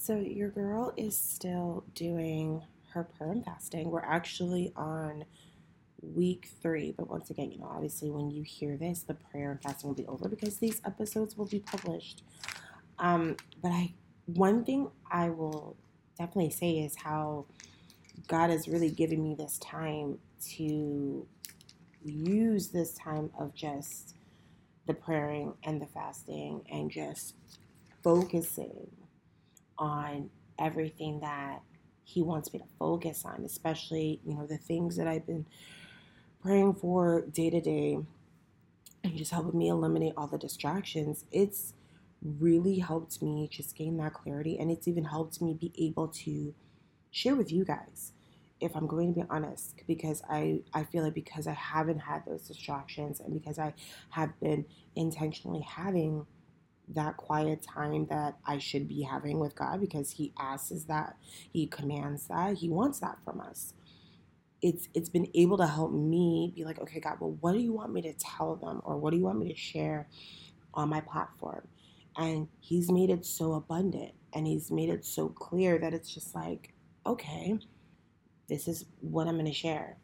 So your girl is still doing her prayer and fasting. We're actually on week three, but once again, you know, obviously when you hear this, the prayer and fasting will be over because these episodes will be published. Um, but I, one thing I will definitely say is how God has really given me this time to use this time of just the praying and the fasting and just focusing on everything that he wants me to focus on, especially, you know, the things that I've been praying for day to day and just helping me eliminate all the distractions. It's really helped me just gain that clarity and it's even helped me be able to share with you guys if I'm going to be honest, because I, I feel like because I haven't had those distractions and because I have been intentionally having that quiet time that I should be having with God because He asks that, He commands that, He wants that from us. It's it's been able to help me be like, okay, God, well, what do you want me to tell them, or what do you want me to share on my platform? And He's made it so abundant, and He's made it so clear that it's just like, okay, this is what I'm going to share.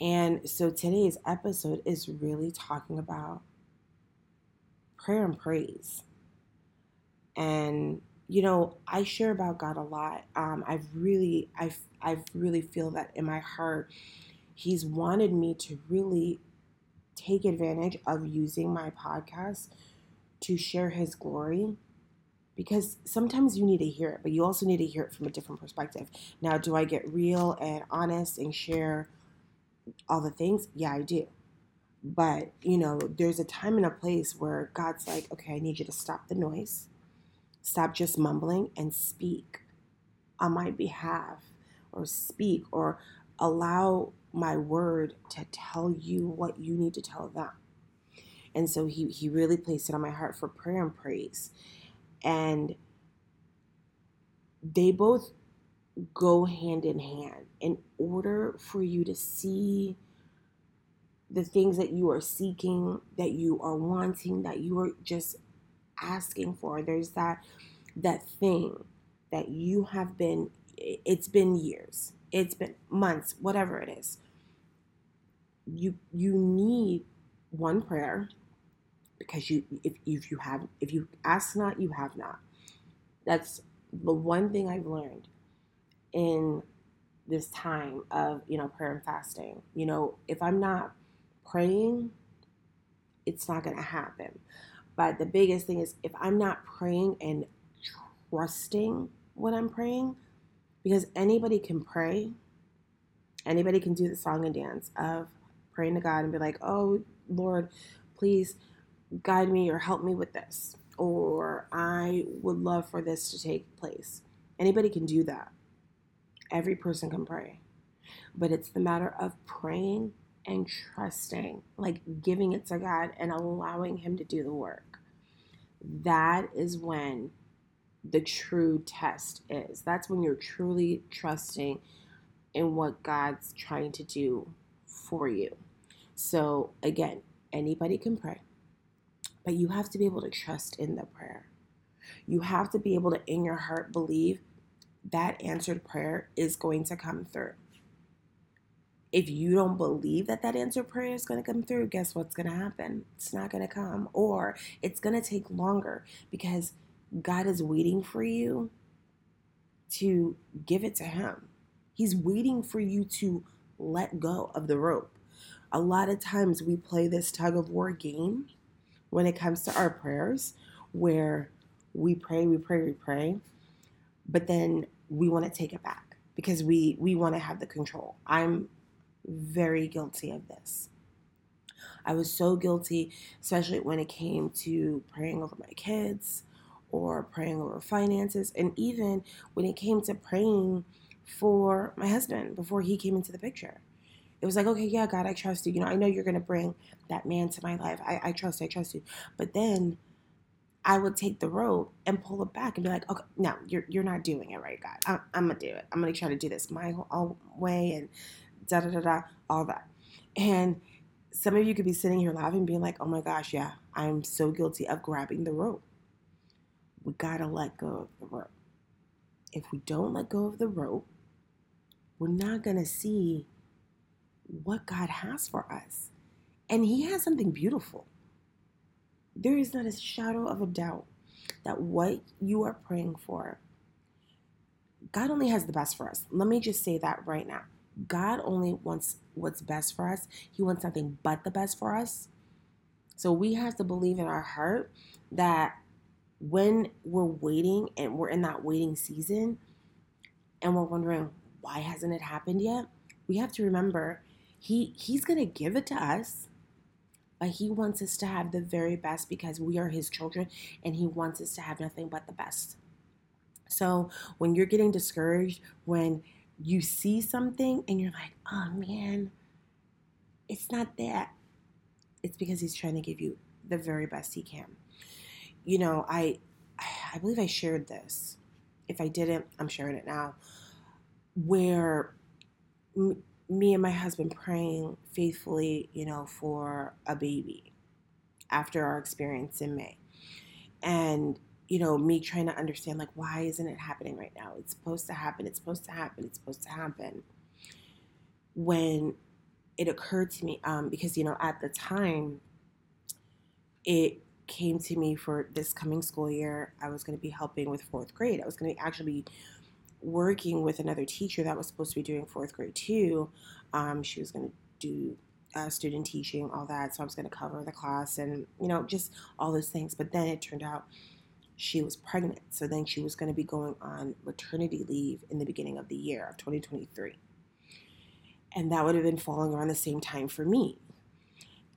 And so today's episode is really talking about prayer and praise. And you know, I share about God a lot. Um, I've really, I've, I've really feel that in my heart, He's wanted me to really take advantage of using my podcast to share His glory because sometimes you need to hear it, but you also need to hear it from a different perspective. Now, do I get real and honest and share all the things? Yeah, I do. But, you know, there's a time and a place where God's like, okay, I need you to stop the noise, stop just mumbling, and speak on my behalf, or speak, or allow my word to tell you what you need to tell them. And so he, he really placed it on my heart for prayer and praise and they both go hand in hand in order for you to see the things that you are seeking that you are wanting that you are just asking for. There's that that thing that you have been it's been years it's been months whatever it is. You you need one prayer because you if, if you have if you ask not you have not. That's the one thing i've learned in this time of you know prayer and fasting. You know if i'm not praying it's not going to happen but the biggest thing is if i'm not praying and trusting what i'm praying because anybody can pray anybody can do the song and dance of praying to god and be like oh lord please guide me or help me with this, or I would love for this to take place. Anybody can do that. Every person can pray. But it's the matter of praying and trusting, like giving it to God and allowing Him to do the work. That is when the true test is. That's when you're truly trusting in what God's trying to do for you. So, again, anybody can pray. But you have to be able to trust in the prayer. You have to be able to, in your heart, believe that answered prayer is going to come through. If you don't believe that that answered prayer is going to come through, guess what's going to happen? It's not going to come, or it's going to take longer because God is waiting for you to give it to Him. He's waiting for you to let go of the rope. A lot of times we play this tug of war game when it comes to our prayers, where we pray, we pray, we pray, but then we want to take it back because we we want to have the control. I'm very guilty of this. I was so guilty, especially when it came to praying over my kids or praying over finances, and even when it came to praying for my husband before he came into the picture it was like, okay, yeah, God, I trust you. You know, I know you're going to bring that man to my life. I, I trust, I trust you. But then I would take the rope and pull it back and be like, okay, no, you're, you're not doing it right, God. I, I'm going to do it. I'm going to try to do this my own way and da da da da, all that. And some of you could be sitting here laughing, being like, oh my gosh, yeah, I'm so guilty of grabbing the rope. we got to let go of the rope. If we don't let go of the rope, we're not to see what God has for us. And He has something beautiful. There is not a shadow of a doubt that what you are praying for, God only has the best for us. Let me just say that right now. God only wants what's best for us, He wants nothing but the best for us. So we have to believe in our heart that when we're waiting and we're in that waiting season and we're wondering why hasn't it happened yet? we have to remember he he's going to give it to us but he wants us to have the very best because we are his children and he wants us to have nothing but the best. So when you're getting discouraged when you see something and you're like oh man it's not that it's because he's trying to give you the very best he can you know, I I believe I shared this. If I didn't, I'm sharing it now. Where m- me and my husband praying faithfully, you know, for a baby after our experience in May. And you know, me trying to understand like why isn't it happening right now? It's supposed to happen. It's supposed to happen. It's supposed to happen. When it occurred to me, um, because you know, at the time, it came to me for this coming school year. I was going to be helping with fourth grade. I was going to be actually be working with another teacher that was supposed to be doing fourth grade too. Um, she was going to do uh, student teaching, all that. So I was going to cover the class and, you know, just all those things. But then it turned out she was pregnant. So then she was going to be going on maternity leave in the beginning of the year of 2023. And that would have been falling around the same time for me.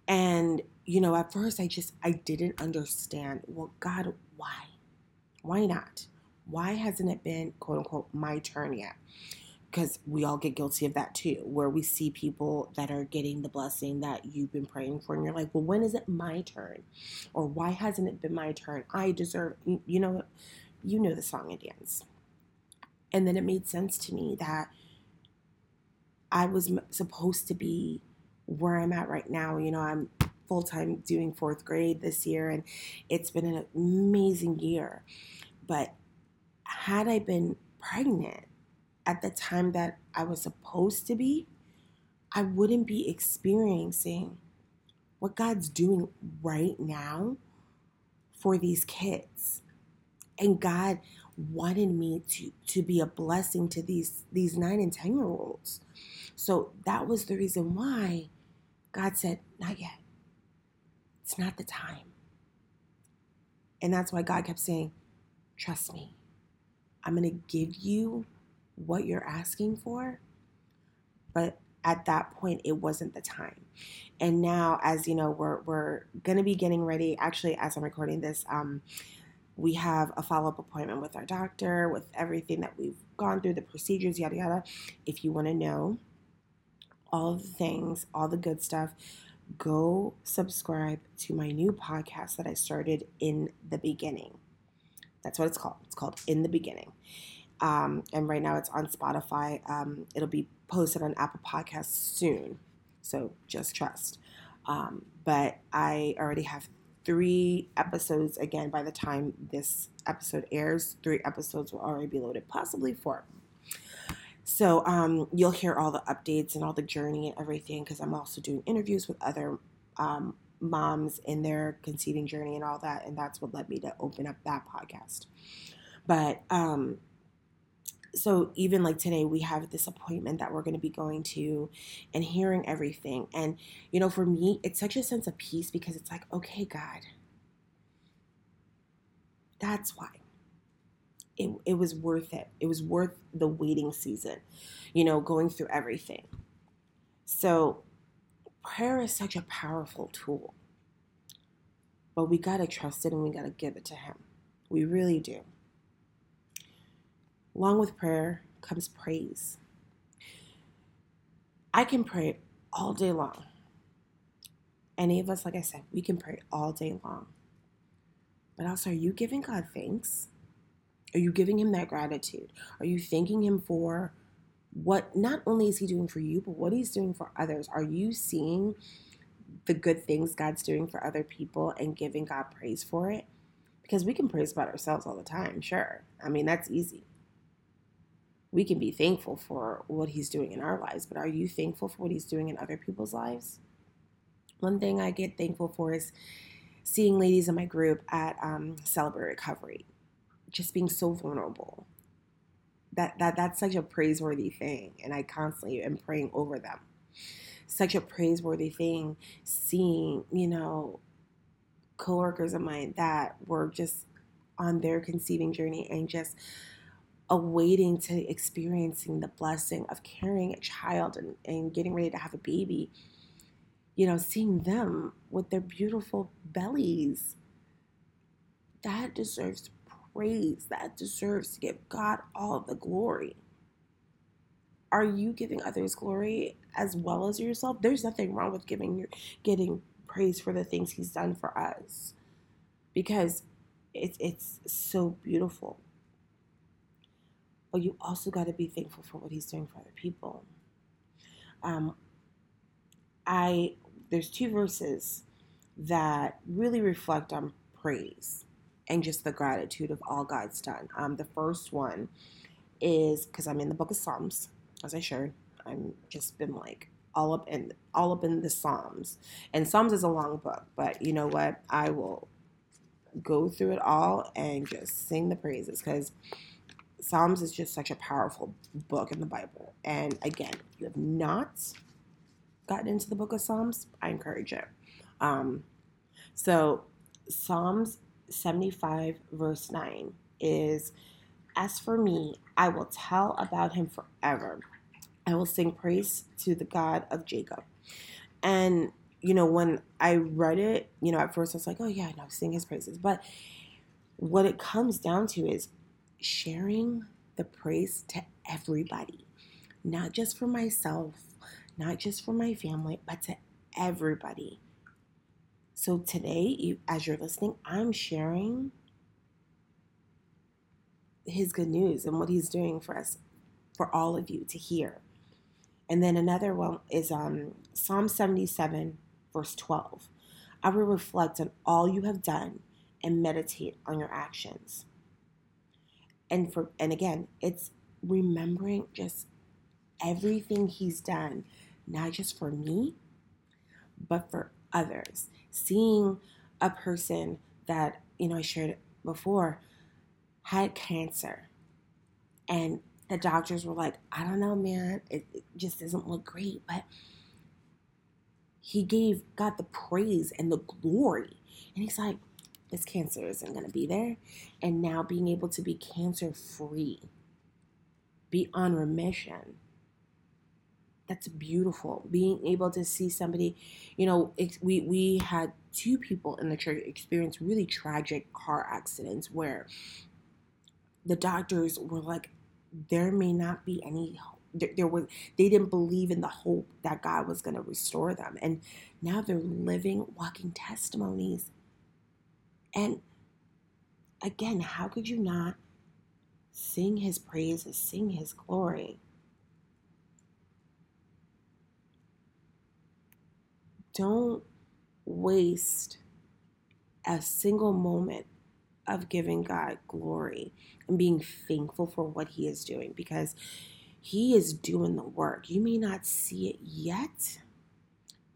And you know, at first I just I didn't understand. Well, God, why? Why not? Why hasn't it been quote unquote my turn yet? Because we all get guilty of that too, where we see people that are getting the blessing that you've been praying for, and you're like, well, when is it my turn? Or why hasn't it been my turn? I deserve, you know, you know the song and dance. And then it made sense to me that I was supposed to be where I'm at right now. You know, I'm full time doing fourth grade this year, and it's been an amazing year. But had I been pregnant at the time that I was supposed to be, I wouldn't be experiencing what God's doing right now for these kids. And God wanted me to to be a blessing to these these 9 and 10 year olds. So that was the reason why God said, "Not yet. It's not the time. And that's why God kept saying, Trust me. I'm going to give you what you're asking for. But at that point, it wasn't the time. And now, as you know, we're, we're going to be getting ready. Actually, as I'm recording this, um, we have a follow up appointment with our doctor with everything that we've gone through, the procedures, yada, yada. If you want to know all the things, all the good stuff, go subscribe to my new podcast that I started in the beginning. That's what it's called. It's called In the Beginning. Um, and right now it's on Spotify. Um, it'll be posted on Apple Podcasts soon. So just trust. Um, but I already have three episodes again by the time this episode airs. Three episodes will already be loaded, possibly four. So um, you'll hear all the updates and all the journey and everything because I'm also doing interviews with other um, moms in their conceiving journey and all that. And that's what led me to open up that podcast. But um, so even like today, we have this appointment that we're going to be going to and hearing everything. And, you know, for me, it's such a sense of peace because it's like, okay, God, that's why it, it was worth it. It was worth the waiting season, you know, going through everything. So, prayer is such a powerful tool, but we got to trust it and we got to give it to Him. We really do. Along with prayer comes praise. I can pray all day long. Any of us, like I said, we can pray all day long. But also, are you giving God thanks? Are you giving him that gratitude? Are you thanking him for what not only is he doing for you, but what he's doing for others? Are you seeing the good things God's doing for other people and giving God praise for it? Because we can praise about ourselves all the time, sure. I mean, that's easy. We can be thankful for what he's doing in our lives, but are you thankful for what he's doing in other people's lives? One thing I get thankful for is seeing ladies in my group at um, Celebrate Recovery, just being so vulnerable. That, that that's such a praiseworthy thing, and I constantly am praying over them. Such a praiseworthy thing, seeing you know coworkers of mine that were just on their conceiving journey and just awaiting to experiencing the blessing of carrying a child and, and getting ready to have a baby you know, seeing them with their beautiful bellies. That deserves praise. That deserves to give God all of the glory. Are you giving others glory as well as yourself? There's nothing wrong with giving your getting praise for the things He's done for us, because it's it's so beautiful. But you also got to be thankful for what He's doing for other people. Um, I there's two verses that really reflect on praise and just the gratitude of all God's done. Um, the first one is because I'm in the book of Psalms, as I shared. I'm just been like all up in all up in the Psalms, and Psalms is a long book, but you know what? I will go through it all and just sing the praises because Psalms is just such a powerful book in the Bible. And again, you have not gotten into the book of Psalms, I encourage it. Um, so, Psalms 75, verse 9 is As for me, I will tell about him forever. I will sing praise to the God of Jacob. And, you know, when I read it, you know, at first I was like, oh, yeah, no, sing his praises. But what it comes down to is sharing the praise to everybody, not just for myself, not just for my family, but to everybody. So today, as you're listening, I'm sharing his good news and what he's doing for us, for all of you to hear. And then another one is um, Psalm 77, verse 12. I will reflect on all you have done and meditate on your actions. And for and again, it's remembering just everything he's done not just for me, but for others. Seeing a person that, you know, I shared before had cancer and the doctors were like, I don't know, man, it, it just doesn't look great. But he gave God the praise and the glory. And he's like, this cancer isn't going to be there. And now being able to be cancer free, be on remission, that's beautiful. Being able to see somebody you know we we had two people in the church experience really tragic car accidents where the doctors were like there may not be any there, there was they didn't believe in the hope that god was going to restore them. And now they're living walking testimonies and again how could you not sing his praises sing his glory don't waste a single moment of giving God glory and being thankful for what He is doing because He is doing the work. You may not see it yet,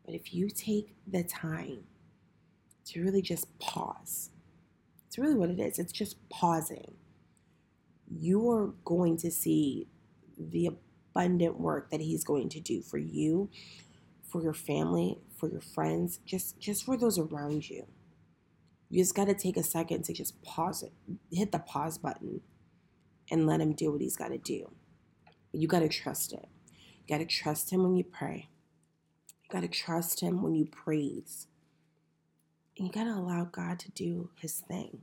but if you take the time to really just pause, it's really what it is. It's just pausing. You are going to see the abundant work that He's going to do for you, for your family, for your friends, just just for those around you. You just got to take a second to just pause it, hit the pause button, and let him do what he's got to do. You got to trust it. You got to trust him when you pray. You got to trust him when you praise. And you got to allow God to do his thing.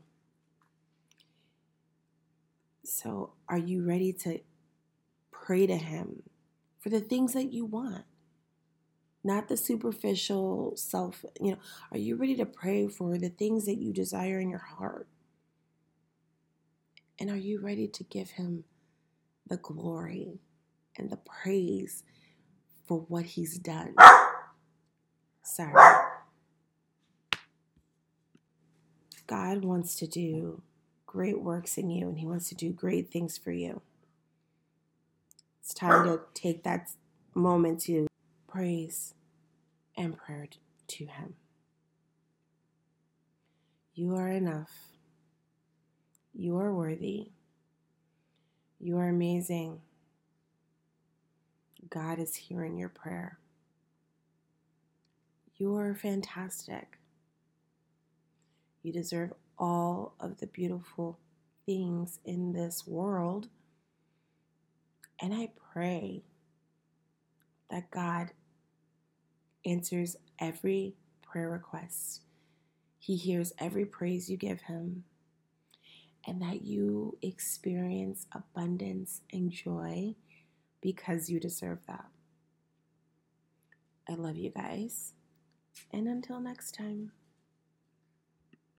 So, are you ready to pray to him for the things that you want? not the superficial self. You know, are you ready to pray for the things that you desire in your heart? And are you ready to give Him the glory and the praise for what He's done? Sorry. God God wants to do great works in you and He wants to do great things for you. It's time to take that moment to praise and prayer to Him. You are enough. You are worthy. You are amazing. God is hearing your prayer. You're fantastic. You deserve all of the beautiful things in this world. And I pray that God answers every prayer request. He hears every praise you give Him, and that you experience abundance and joy because you deserve that. I love you guys. And until next time.